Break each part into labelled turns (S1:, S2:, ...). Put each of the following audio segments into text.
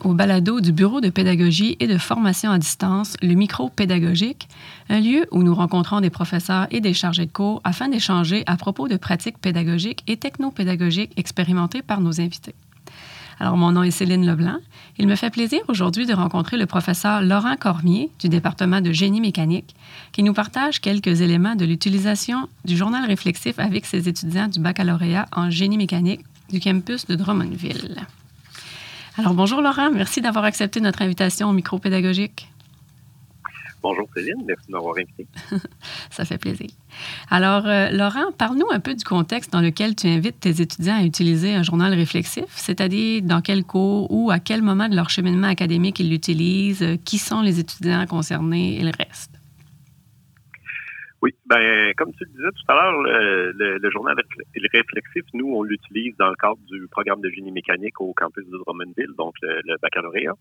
S1: Au balado du Bureau de pédagogie et de formation à distance, le micro pédagogique, un lieu où nous rencontrons des professeurs et des chargés de cours afin d'échanger à propos de pratiques pédagogiques et technopédagogiques expérimentées par nos invités. Alors, mon nom est Céline Leblanc. Il me fait plaisir aujourd'hui de rencontrer le professeur Laurent Cormier du département de génie mécanique qui nous partage quelques éléments de l'utilisation du journal réflexif avec ses étudiants du baccalauréat en génie mécanique du campus de Drummondville. Alors, bonjour Laurent, merci d'avoir accepté notre invitation au micro pédagogique.
S2: Bonjour Céline, merci de m'avoir invité.
S1: Ça fait plaisir. Alors, euh, Laurent, parle-nous un peu du contexte dans lequel tu invites tes étudiants à utiliser un journal réflexif, c'est-à-dire dans quel cours ou à quel moment de leur cheminement académique ils l'utilisent, qui sont les étudiants concernés et le reste.
S2: Oui, ben comme tu le disais tout à l'heure, le, journal réflexif, nous, on l'utilise dans le cadre du programme de génie mécanique au campus de Drummondville, donc le, baccalauréat.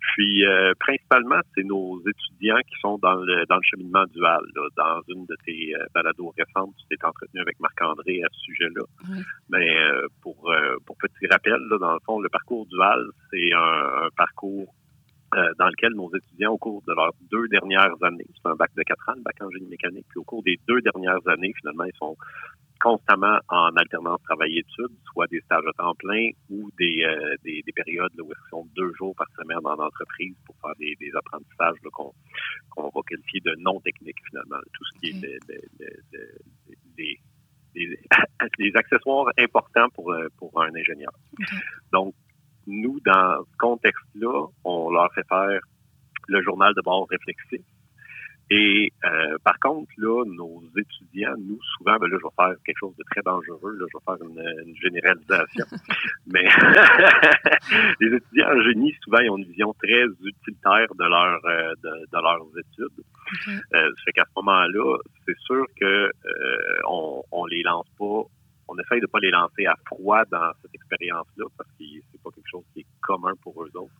S2: Puis euh, principalement, c'est nos étudiants qui sont dans le dans le cheminement dual. Dans une de tes euh, balados récentes, tu t'es entretenu avec Marc-André à ce sujet-là. Mais euh, pour pour petit rappel, là, dans le fond, le parcours dual, c'est un parcours euh, dans lequel nos étudiants, au cours de leurs deux dernières années, c'est un bac de quatre ans, le bac en génie mécanique, puis au cours des deux dernières années, finalement, ils sont constamment en alternance travail-études, soit des stages à temps plein ou des, euh, des, périodes où ils sont deux jours par semaine en entreprise pour faire des, apprentissages qu'on va qualifier de non techniques finalement, tout ce qui est des, accessoires importants pour, euh, pour un ingénieur. Donc, nous, dans ce contexte-là, on leur fait faire le journal de bord réflexif. Et euh, par contre, là, nos étudiants, nous, souvent, ben là, je vais faire quelque chose de très dangereux, là, je vais faire une, généralisation. Mais les étudiants en génie, souvent, ils ont une vision très utilitaire de leur euh, de, leurs études. Euh, ça fait qu'à ce moment-là, c'est sûr que euh, on, on les lance pas on essaye de pas les lancer à froid dans cette expérience-là parce que c'est pas quelque chose qui est commun pour eux autres.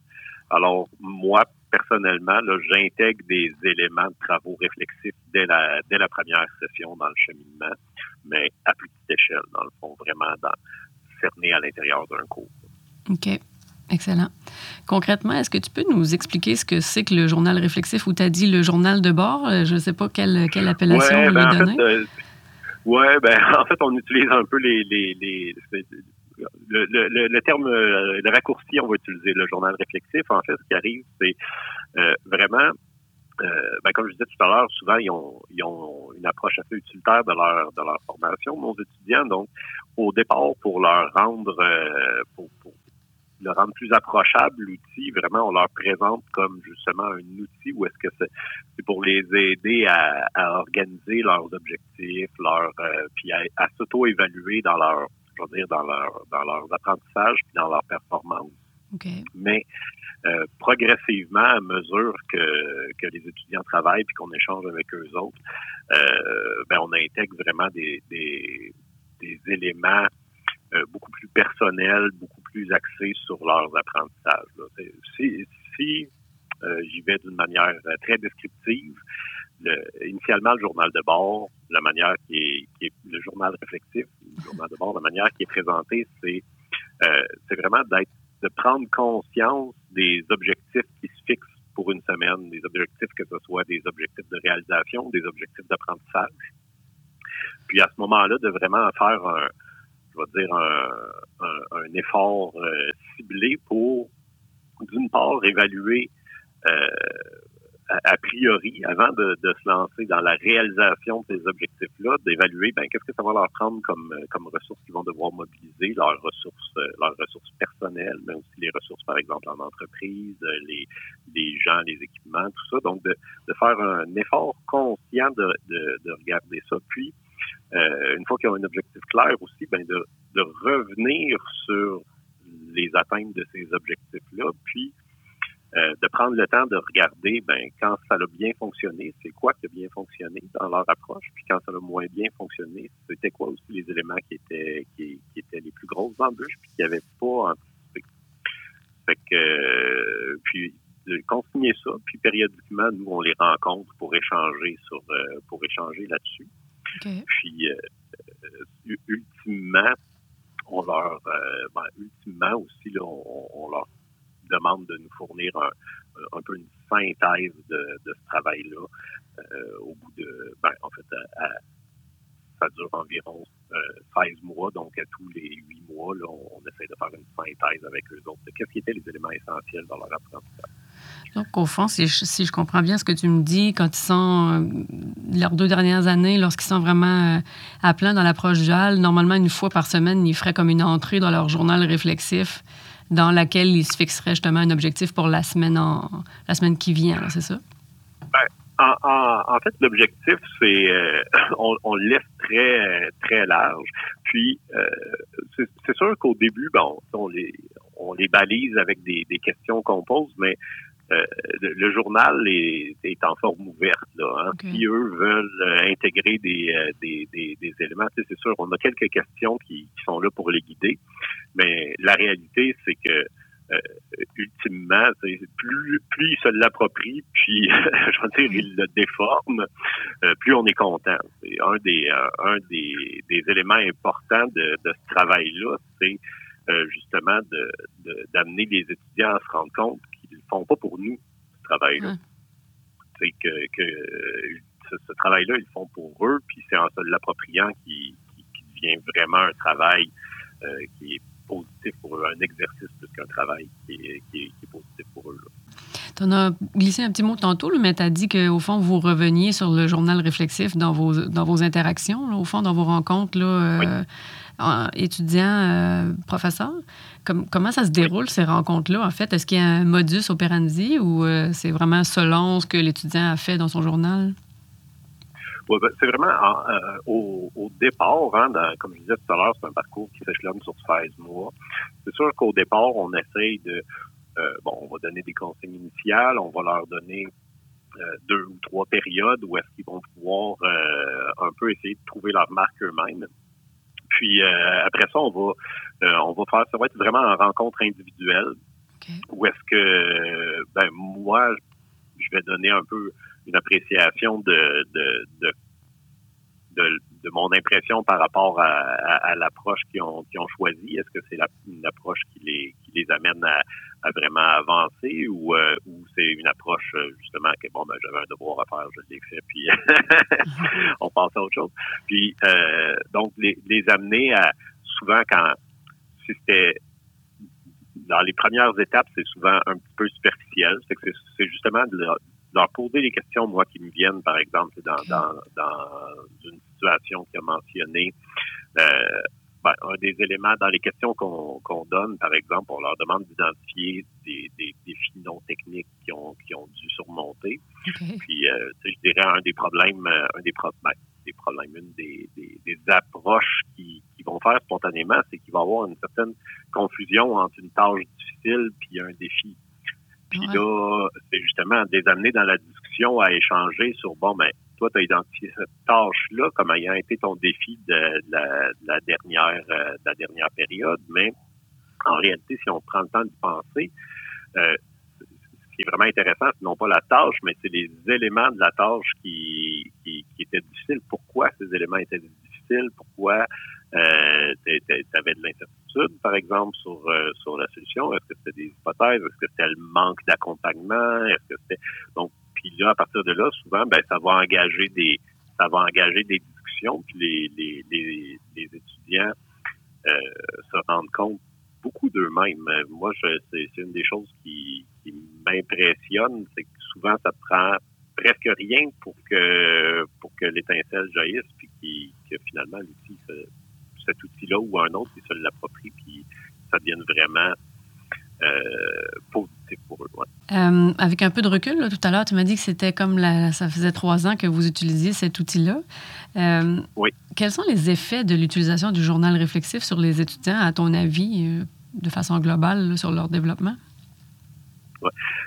S2: Alors, moi, personnellement, j'intègre des éléments de travaux réflexifs dès la, dès la première session dans le cheminement, mais à plus petite échelle, dans le fond, vraiment dans, cerné à l'intérieur d'un cours.
S1: OK. Excellent. Concrètement, est-ce que tu peux nous expliquer ce que c'est que le journal réflexif ou tu as dit le journal de bord? Je ne sais pas quelle, quelle appellation ouais, lui
S2: ben. Euh, oui, ben en fait, on utilise un peu les, les, les le, le, le, terme euh, le raccourci, on va utiliser le journal réflexif. En fait, ce qui arrive, c'est euh, vraiment, euh, ben, comme je disais tout à l'heure, souvent ils ont, ils ont une approche assez utilitaire de leur de leur formation, nos étudiants. Donc, au départ, pour leur rendre, pour, pour, le rendre plus approchable, l'outil, vraiment, on leur présente comme justement un outil où est-ce que c'est pour les aider à, organiser leurs objectifs, leur euh, puis à, s'auto-évaluer dans leur, je veux dire, dans leur dans leurs apprentissages puis dans leur performance. Mais euh, progressivement, à mesure que, que les étudiants travaillent puis qu'on échange avec eux autres, euh, ben on intègre vraiment des, des, des éléments euh, beaucoup plus personnels, beaucoup plus axés sur leurs apprentissages. Si, euh, j'y vais d'une manière euh, très descriptive, initialement le journal de bord, la manière qui est, le journal réflexif, le journal de bord, la manière qui est présentée, c'est c'est vraiment d'être de prendre conscience des objectifs qui se fixent pour une semaine, des objectifs que ce soit des objectifs de réalisation, des objectifs d'apprentissage. Puis à ce moment-là, de vraiment faire un, va dire, un, effort euh, ciblé pour, d'une part, évaluer euh, a, priori, avant de, se lancer dans la réalisation de ces objectifs-là, d'évaluer ben, qu'est-ce que ça va leur prendre comme, comme ressources qu'ils vont devoir mobiliser, leurs ressources, euh, leurs ressources personnelles, mais aussi les ressources, par exemple, en entreprise, les, les gens, les équipements, tout ça. Donc, de, de faire un effort conscient de, de, de regarder ça. Puis, euh, une fois qu'ils ont un objectif clair aussi, ben de, de revenir sur les atteintes de ces objectifs-là, puis euh, de prendre le temps de regarder ben, quand ça a bien fonctionné, c'est quoi qui a bien fonctionné dans leur approche, puis quand ça a moins bien fonctionné, c'était quoi aussi les éléments qui étaient qui, qui étaient les plus grosses embûches, puis qui n'avaient pas anticipé. Fait que euh, puis de continuer ça, puis périodiquement, nous, on les rencontre pour échanger sur pour échanger là-dessus. Puis, euh, euh, ultimement, on leur, euh, ben, ultimement aussi, on, leur demande de nous fournir un, peu une synthèse de, ce travail-là au bout de, ben, en fait, ça dure environ 16 mois, donc à tous les 8 mois, là, on, essaie de faire une synthèse avec eux autres. Qu'est-ce qui étaient les éléments essentiels dans leur apprentissage?
S1: Donc, au fond, si je, comprends bien ce que tu me dis, quand ils sont, euh, leurs deux dernières années, lorsqu'ils sont vraiment euh, à plein dans l'approche duale, normalement, une fois par semaine, ils feraient comme une entrée dans leur journal réflexif dans laquelle ils se fixeraient justement un objectif pour la semaine, en, la semaine qui vient, c'est ça?
S2: Ben, en, fait, l'objectif, c'est euh, on, le laisse très très large. Puis, c'est sûr qu'au début, bon, on les on les balise avec des questions qu'on pose, mais euh, le, journal est, en forme ouverte. Là, hein. Si eux veulent euh, intégrer euh, des, des, des, éléments, c'est sûr, on a quelques questions qui, sont là pour les guider, mais la réalité, c'est que ultimement, plus, plus ils se l'approprient, puis je veux dire, ils le déforment, plus on est content. C'est un des un des, des éléments importants de, de ce travail-là, c'est justement de d'amener les étudiants à se rendre compte font pas pour nous, ce travail-là. C'est que, ce, travail-là, ils le font pour eux, puis c'est en se l'appropriant qui, devient vraiment un travail euh, qui est positif pour eux, un exercice plus qu'un travail qui est, positif pour eux.
S1: Tu en as glissé un petit mot tantôt, mais tu as dit qu'au fond, vous reveniez sur le journal réflexif dans vos, dans vos interactions, au fond, dans vos rencontres là, euh, étudiants, euh, professeurs comment ça se déroule, ces rencontres-là, en fait? Est-ce qu'il y a un modus operandi ou euh, c'est vraiment selon ce que l'étudiant a fait dans son journal?
S2: Ben, c'est vraiment euh, au, départ, hein, comme je disais tout à l'heure, c'est un parcours qui s'échelonne sur 16 mois. C'est sûr qu'au départ, on essaye de, euh, bon, on va donner des consignes initiales, on va leur donner deux ou trois périodes où est-ce qu'ils vont pouvoir un peu essayer de trouver leur marque eux-mêmes. Puis euh, après ça, on va euh, on va faire ça va être vraiment en rencontre individuelle. Où est-ce que ben moi je vais donner un peu une appréciation de de, de, de, mon impression par rapport à, l'approche qu'ils ont, qu'ils ont choisie. Est-ce que c'est la, une approche qui les, qui les amène à, à vraiment avancer ou, euh, ou c'est une approche justement que bon ben j'avais un devoir à faire, je l'ai fait, puis on passe à autre chose. Puis euh, donc les, les amener à souvent quand si c'était dans les premières étapes, c'est souvent un petit peu superficiel. C'est que c'est justement de leur, poser les questions, moi, qui me viennent, par exemple, dans, dans, dans une situation qui a mentionné euh, ben, un des éléments dans les questions qu'on donne, par exemple, on leur demande d'identifier des, des, défis non techniques qui ont, qui ont dû surmonter. Puis, euh, je dirais un des problèmes, euh, un des, ben, des problèmes, une des, des, approches qui, qui, vont faire spontanément, c'est qu'il va y avoir une certaine confusion entre une tâche difficile puis un défi. Puis là, c'est justement de les amener dans la discussion à échanger sur bon, ben toi, tu as identifié cette tâche-là comme ayant été ton défi de, la, dernière euh, la dernière période, mais en réalité, si on prend le temps de penser, euh, ce qui est vraiment intéressant, c'est non pas la tâche, mais c'est les éléments de la tâche qui, qui, étaient difficiles. Pourquoi ces éléments étaient difficiles? Pourquoi euh, tu avais de l'incertitude, par exemple, sur, euh, sur la solution? Est-ce que c'était des hypothèses? Est-ce que c'était le manque d'accompagnement? Est-ce que c'était... Donc, à partir de là, souvent, ben, ça va engager des, ça va engager des discussions, puis les, les, les, étudiants euh, se rendent compte beaucoup d'eux-mêmes. Moi, c'est une des choses qui, qui m'impressionne, c'est que souvent, ça prend presque rien pour que pour que l'étincelle jaillisse, puis que finalement, l'outil, cet outil-là ou un autre, il se l'approprie, puis ça devienne vraiment euh, pour
S1: Euh, avec un peu de recul, tout à l'heure, tu m'as dit que c'était comme la, ça faisait trois ans que vous utilisiez cet outil-là.
S2: Euh, oui.
S1: Quels sont les effets de l'utilisation du journal réflexif sur les étudiants, à ton avis, de façon globale, sur leur développement?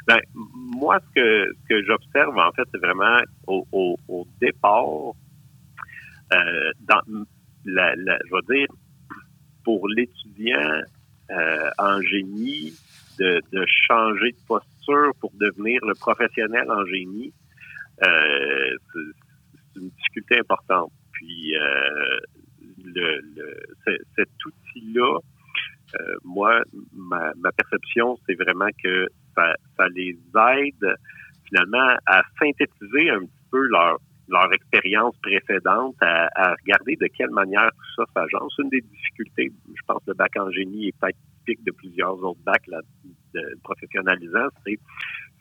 S2: Ben, moi, ce que, ce que j'observe, en fait, c'est vraiment au, au, au départ, dans la, la, je veux dire, pour l'étudiant euh, en génie, de, changer de posture pour devenir le professionnel en génie, euh, c'est une difficulté importante. Puis, euh, le, le, cet outil-là, moi, ma, ma perception, c'est vraiment que ça, les aide finalement à synthétiser un petit peu leur leur expérience précédente à, regarder de quelle manière tout ça s'agence. Une des difficultés, je pense, le bac en génie est peut-être typique de plusieurs autres bacs là, de, professionnalisants, c'est,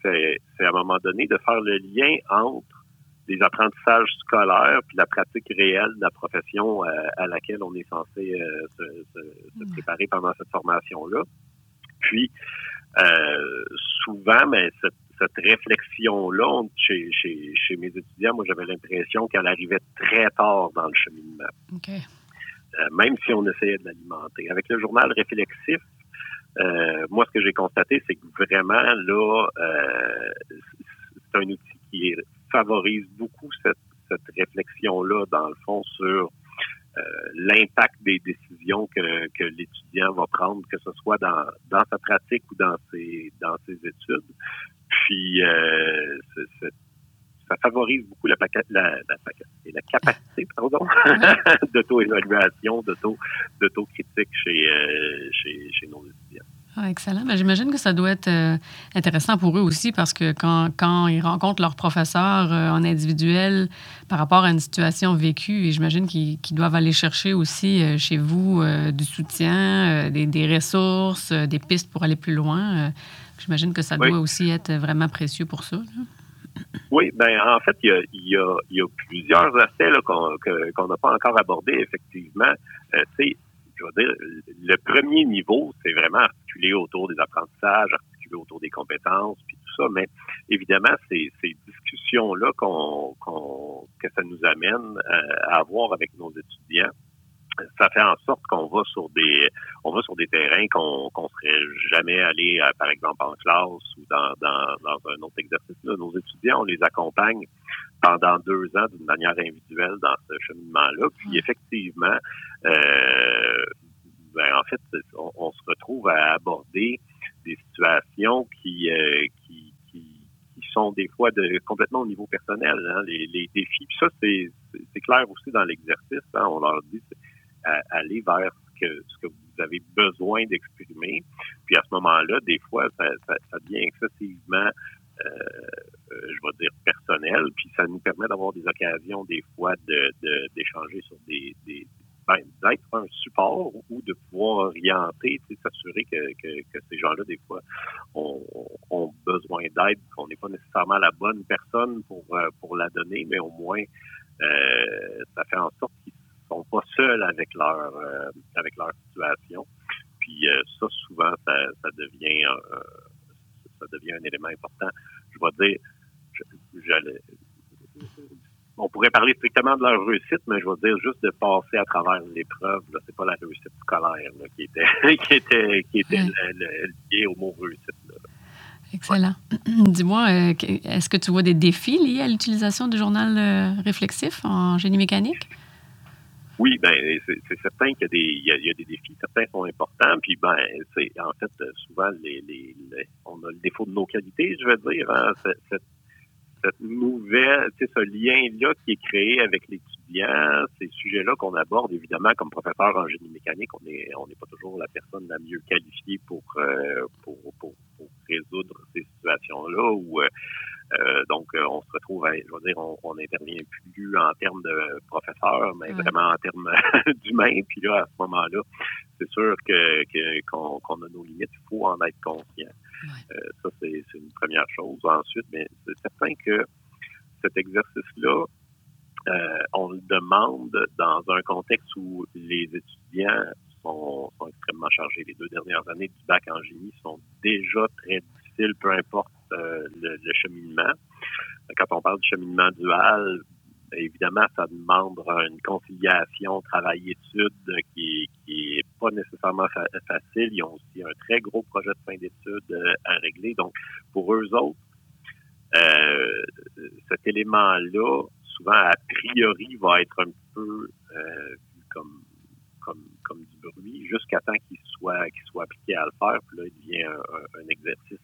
S2: c'est à un moment donné de faire le lien entre les apprentissages scolaires puis la pratique réelle de la profession euh, à, laquelle on est censé euh, se, se, préparer pendant cette formation-là. Puis, euh, souvent, mais cette cette réflexion-là chez, chez, chez, mes étudiants, moi, j'avais l'impression qu'elle arrivait très tard dans le cheminement. Euh, même si on essayait de l'alimenter. Avec le journal réflexif, euh, moi, ce que j'ai constaté, c'est que vraiment, là, euh, c'est un outil qui favorise beaucoup cette, cette réflexion-là, dans le fond, sur euh, l'impact des décisions que, que l'étudiant va prendre, que ce soit dans, dans sa pratique ou dans ses, dans ses études. Puis, euh, ça favorise beaucoup la, la, la, capacité pardon, d'auto-évaluation, d'auto-critique chez, euh, chez, chez nos étudiants.
S1: Ah, excellent. Ben, j'imagine que ça doit être euh, intéressant pour eux aussi parce que quand, quand ils rencontrent leur professeur en individuel par rapport à une situation vécue, et j'imagine qu'ils doivent aller chercher aussi chez vous du soutien, des, des, ressources, des pistes pour aller plus loin. J'imagine que ça doit aussi être vraiment précieux pour ça.
S2: Oui, ben en fait, il y a, plusieurs aspects qu'on n'a pas encore abordés, effectivement. Euh, je veux dire, le premier niveau, c'est vraiment articulé autour des apprentissages, articulé autour des compétences, puis tout ça. Mais évidemment, c'est ces discussions-là qu'on, que ça nous amène euh, à avoir avec nos étudiants ça fait en sorte qu'on va sur des on va sur des terrains qu'on qu'on serait jamais allé euh, par exemple en classe ou dans, dans, dans un autre exercice. Là. nos étudiants on les accompagne pendant deux ans d'une manière individuelle dans ce cheminement là puis effectivement euh, ben, en fait on, se retrouve à aborder des situations qui euh, qui, qui, sont des fois de complètement au niveau personnel hein, les, les défis. Puis ça c'est c'est clair aussi dans l'exercice hein, on leur dit à, aller vers ce que, ce que vous avez besoin d'exprimer. Puis à ce moment-là, des fois, ça, ça, ça devient excessivement, euh, euh je vais dire, personnel. Puis ça nous permet d'avoir des occasions, des fois, de, d'échanger sur des, des ben, d'être un support ou de pouvoir orienter, s'assurer que, que, que, ces gens-là, des fois, ont, ont besoin d'aide, qu'on n'est pas nécessairement la bonne personne pour, euh, pour la donner, mais au moins, euh, ça fait en sorte qu'ils sont pas seuls avec leur euh, avec leur situation. Puis euh, ça, souvent, ça, ça devient euh, ça devient un élément important. Je vais dire, je, on pourrait parler strictement de leur réussite, mais je vais dire juste de passer à travers l'épreuve. C'est pas la réussite scolaire là, qui était qui était qui était liée au mot réussite.
S1: Excellent. Dis-moi, est-ce que tu vois des défis liés à l'utilisation du journal réflexif en génie mécanique?
S2: Oui, ben c'est certain qu'il y a des y des défis, certains sont importants, puis ben c'est en fait souvent les, on a le défaut de nos qualités, je veux dire, hein, cette, nouvelle, ce lien-là qui est créé avec l'étudiant, ces sujets-là qu'on aborde, évidemment, comme professeur en génie mécanique, on n'est on pas toujours la personne la mieux qualifiée pour, euh, pour, résoudre ces situations-là ou euh, donc, euh, on se retrouve, à, je veux dire, on, on intervient plus en termes de professeur, mais vraiment en termes d'humain. Puis là, à ce moment-là, c'est sûr que qu'on a nos limites, il faut en être conscient. Euh, ça, c'est une première chose. Ensuite, mais c'est certain que cet exercice-là, on le demande dans un contexte où les étudiants sont, sont, extrêmement chargés. Les deux dernières années du bac en génie sont déjà très peu importe euh, le, cheminement. Quand on parle de cheminement dual, évidemment, ça demande une conciliation travail-études qui, qui est pas nécessairement facile. Ils ont aussi un très gros projet de fin d'études euh, à régler. Donc, pour eux autres, euh, cet élément-là, souvent a priori, va être un peu vu comme du bruit jusqu'à temps qu'il soit appliqué à le faire. Puis là, il devient un exercice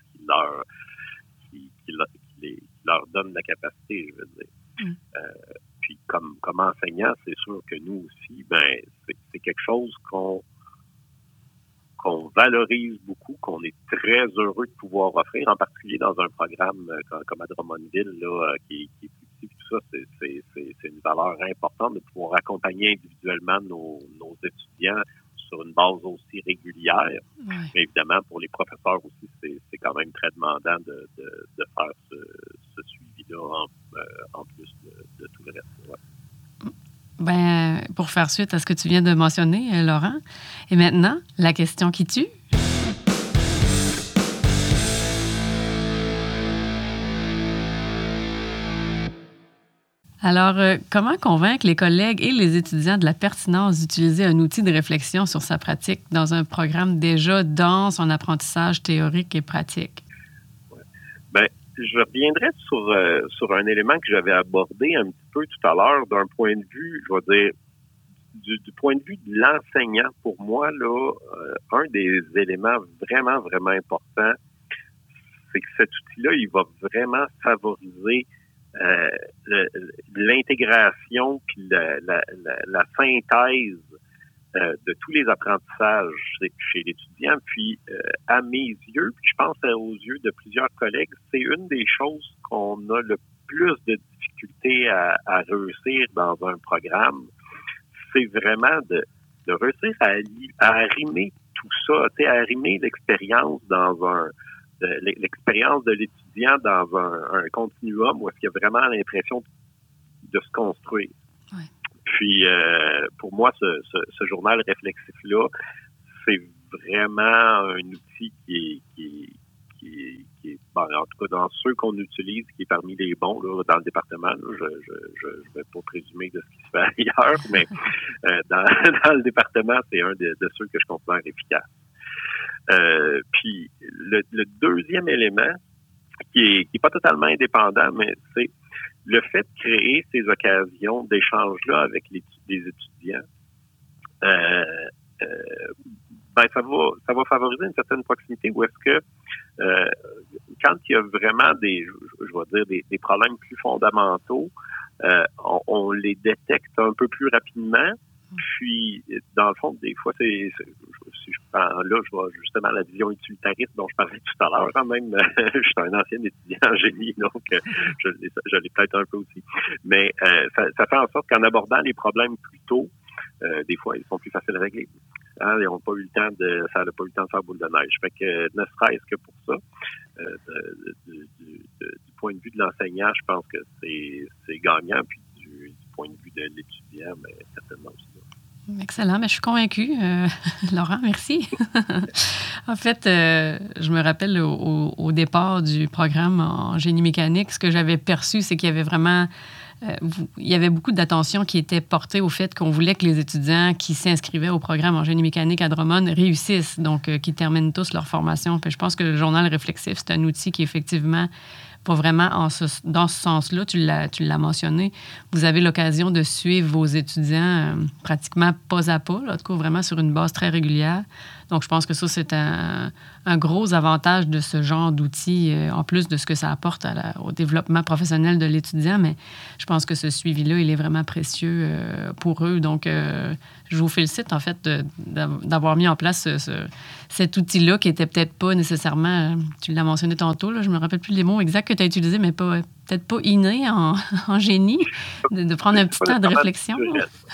S2: qui leur qui, leur donne la capacité, je veux dire. Mm. Euh, puis comme, comme enseignant, c'est sûr que nous aussi, ben c'est quelque chose qu'on qu'on valorise beaucoup, qu'on est très heureux de pouvoir offrir, en particulier dans un programme comme, comme à Drummondville, là, qui, qui est plus petit, tout ça, c'est une valeur importante de pouvoir accompagner individuellement nos, nos étudiants sur une base aussi régulière. Mais évidemment, pour les professeurs aussi, c'est quand même très demandant de, de, de faire ce, ce suivi-là en, euh, en, plus de, de, tout le reste. Ouais.
S1: Ben, pour faire suite à ce que tu viens de mentionner, euh, Laurent, et maintenant, la question qui tue. Alors, euh, comment convaincre les collègues et les étudiants de la pertinence d'utiliser un outil de réflexion sur sa pratique dans un programme déjà dans son apprentissage théorique et pratique?
S2: Ouais. Ben, je reviendrai sur, euh, sur un élément que j'avais abordé un petit peu tout à l'heure d'un point de vue, je vais dire, du, du point de vue de l'enseignant. Pour moi, là, euh, un des éléments vraiment, vraiment importants, c'est que cet outil-là, il va vraiment favoriser euh, l'intégration puis la, synthèse euh, de tous les apprentissages chez l'étudiant. Puis, euh, à mes yeux, puis je pense aux yeux de plusieurs collègues, c'est une des choses qu'on a le plus de difficultés à, réussir dans un programme. C'est vraiment de, de réussir à, à arrimer tout ça, à arrimer l'expérience dans un l'expérience de l'étudiant dans un, un, continuum où est-ce qu'il y a vraiment l'impression de se construire.
S1: Ouais.
S2: Puis, euh, pour moi, ce, ce, ce journal réflexif-là, c'est vraiment un outil qui est, qui, qui, qui est bon, en tout cas dans ceux qu'on utilise, qui est parmi les bons là, dans le département. Là, je ne je, je, je, vais pas présumer de ce qui se fait ailleurs, mais euh, dans, dans, le département, c'est un de, de, ceux que je considère efficace. Euh, puis le, le, deuxième élément, qui est, qui est pas totalement indépendant, mais c'est le fait de créer ces occasions d'échange-là avec les, les étudiants. Euh, euh, ben ça va ça va favoriser une certaine proximité où est-ce que euh, quand il y a vraiment des je, je vais dire des, des problèmes plus fondamentaux euh, on, on, les détecte un peu plus rapidement puis, dans le fond, des fois, c'est, si je prends là, je vois justement la vision utilitariste dont je parlais tout à l'heure. Quand même, je suis un ancien étudiant en génie, donc je, je l'ai peut-être un peu aussi. Mais euh, ça, fait en sorte qu'en abordant les problèmes plus tôt, euh, des fois, ils sont plus faciles à régler. Hein, ils n'ont pas eu le temps de, ça n'a pas eu le temps de faire boule de neige. Fait que, ne serait-ce que pour ça, euh, du, du point de vue de l'enseignant, je pense que c'est, c'est gagnant. Puis du, du point de vue de l'étudiant, mais certainement aussi.
S1: Excellent, mais je suis convaincue. Euh, Laurent, merci. en fait, euh, je me rappelle au, départ du programme en génie mécanique, ce que j'avais perçu, c'est qu'il y avait vraiment euh, il y avait beaucoup d'attention qui était portée au fait qu'on voulait que les étudiants qui s'inscrivaient au programme en génie mécanique à Drummond réussissent, donc euh, qui terminent tous leur formation. Je pense que le journal réflexif, c'est un outil qui effectivement pas vraiment dans ce sens-là. Tu l'as, mentionné. Vous avez l'occasion de suivre vos étudiants euh, pratiquement pas à pas, là, vraiment sur une base très régulière. Donc, je pense que ça, c'est un, gros avantage de ce genre d'outils, euh, en plus de ce que ça apporte au développement professionnel de l'étudiant. Mais je pense que ce suivi-là, il est vraiment précieux euh, pour eux. Donc, euh, je vous félicite, en fait, d'avoir mis en place ce, ce, cet outil-là qui était peut-être pas nécessairement, tu l'as mentionné tantôt, là, je me rappelle plus les mots exacts que tu as utilisés, mais pas, peut-être pas inné en, en génie, de, de, prendre un petit temps de réflexion.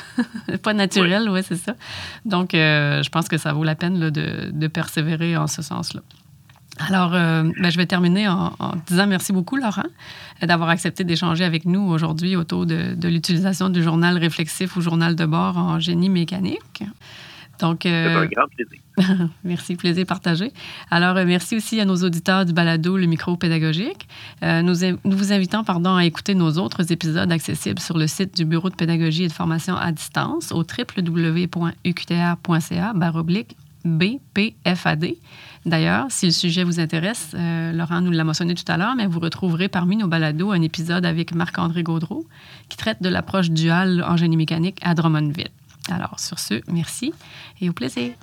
S1: pas naturel, oui, c'est ça. Donc, euh, je pense que ça vaut la peine là, de, de, persévérer en ce sens-là. Alors, euh, ben, je vais terminer en, en, disant merci beaucoup, Laurent, d'avoir accepté d'échanger avec nous aujourd'hui autour de, de l'utilisation du journal réflexif ou journal de bord en génie mécanique.
S2: Donc, euh, C'est un grand plaisir.
S1: merci, plaisir partagé. Alors, euh, merci aussi à nos auditeurs du balado Le Micro Pédagogique. Euh, nous, nous, vous invitons pardon, à écouter nos autres épisodes accessibles sur le site du Bureau de pédagogie et de formation à distance au www.uqtr.ca BPFAD. D'ailleurs, si le sujet vous intéresse, euh, Laurent nous l'a mentionné tout à l'heure, mais vous retrouverez parmi nos balados un épisode avec Marc-André Gaudreau qui traite de l'approche duale en génie mécanique à Drummondville. Alors, sur ce, merci et au plaisir.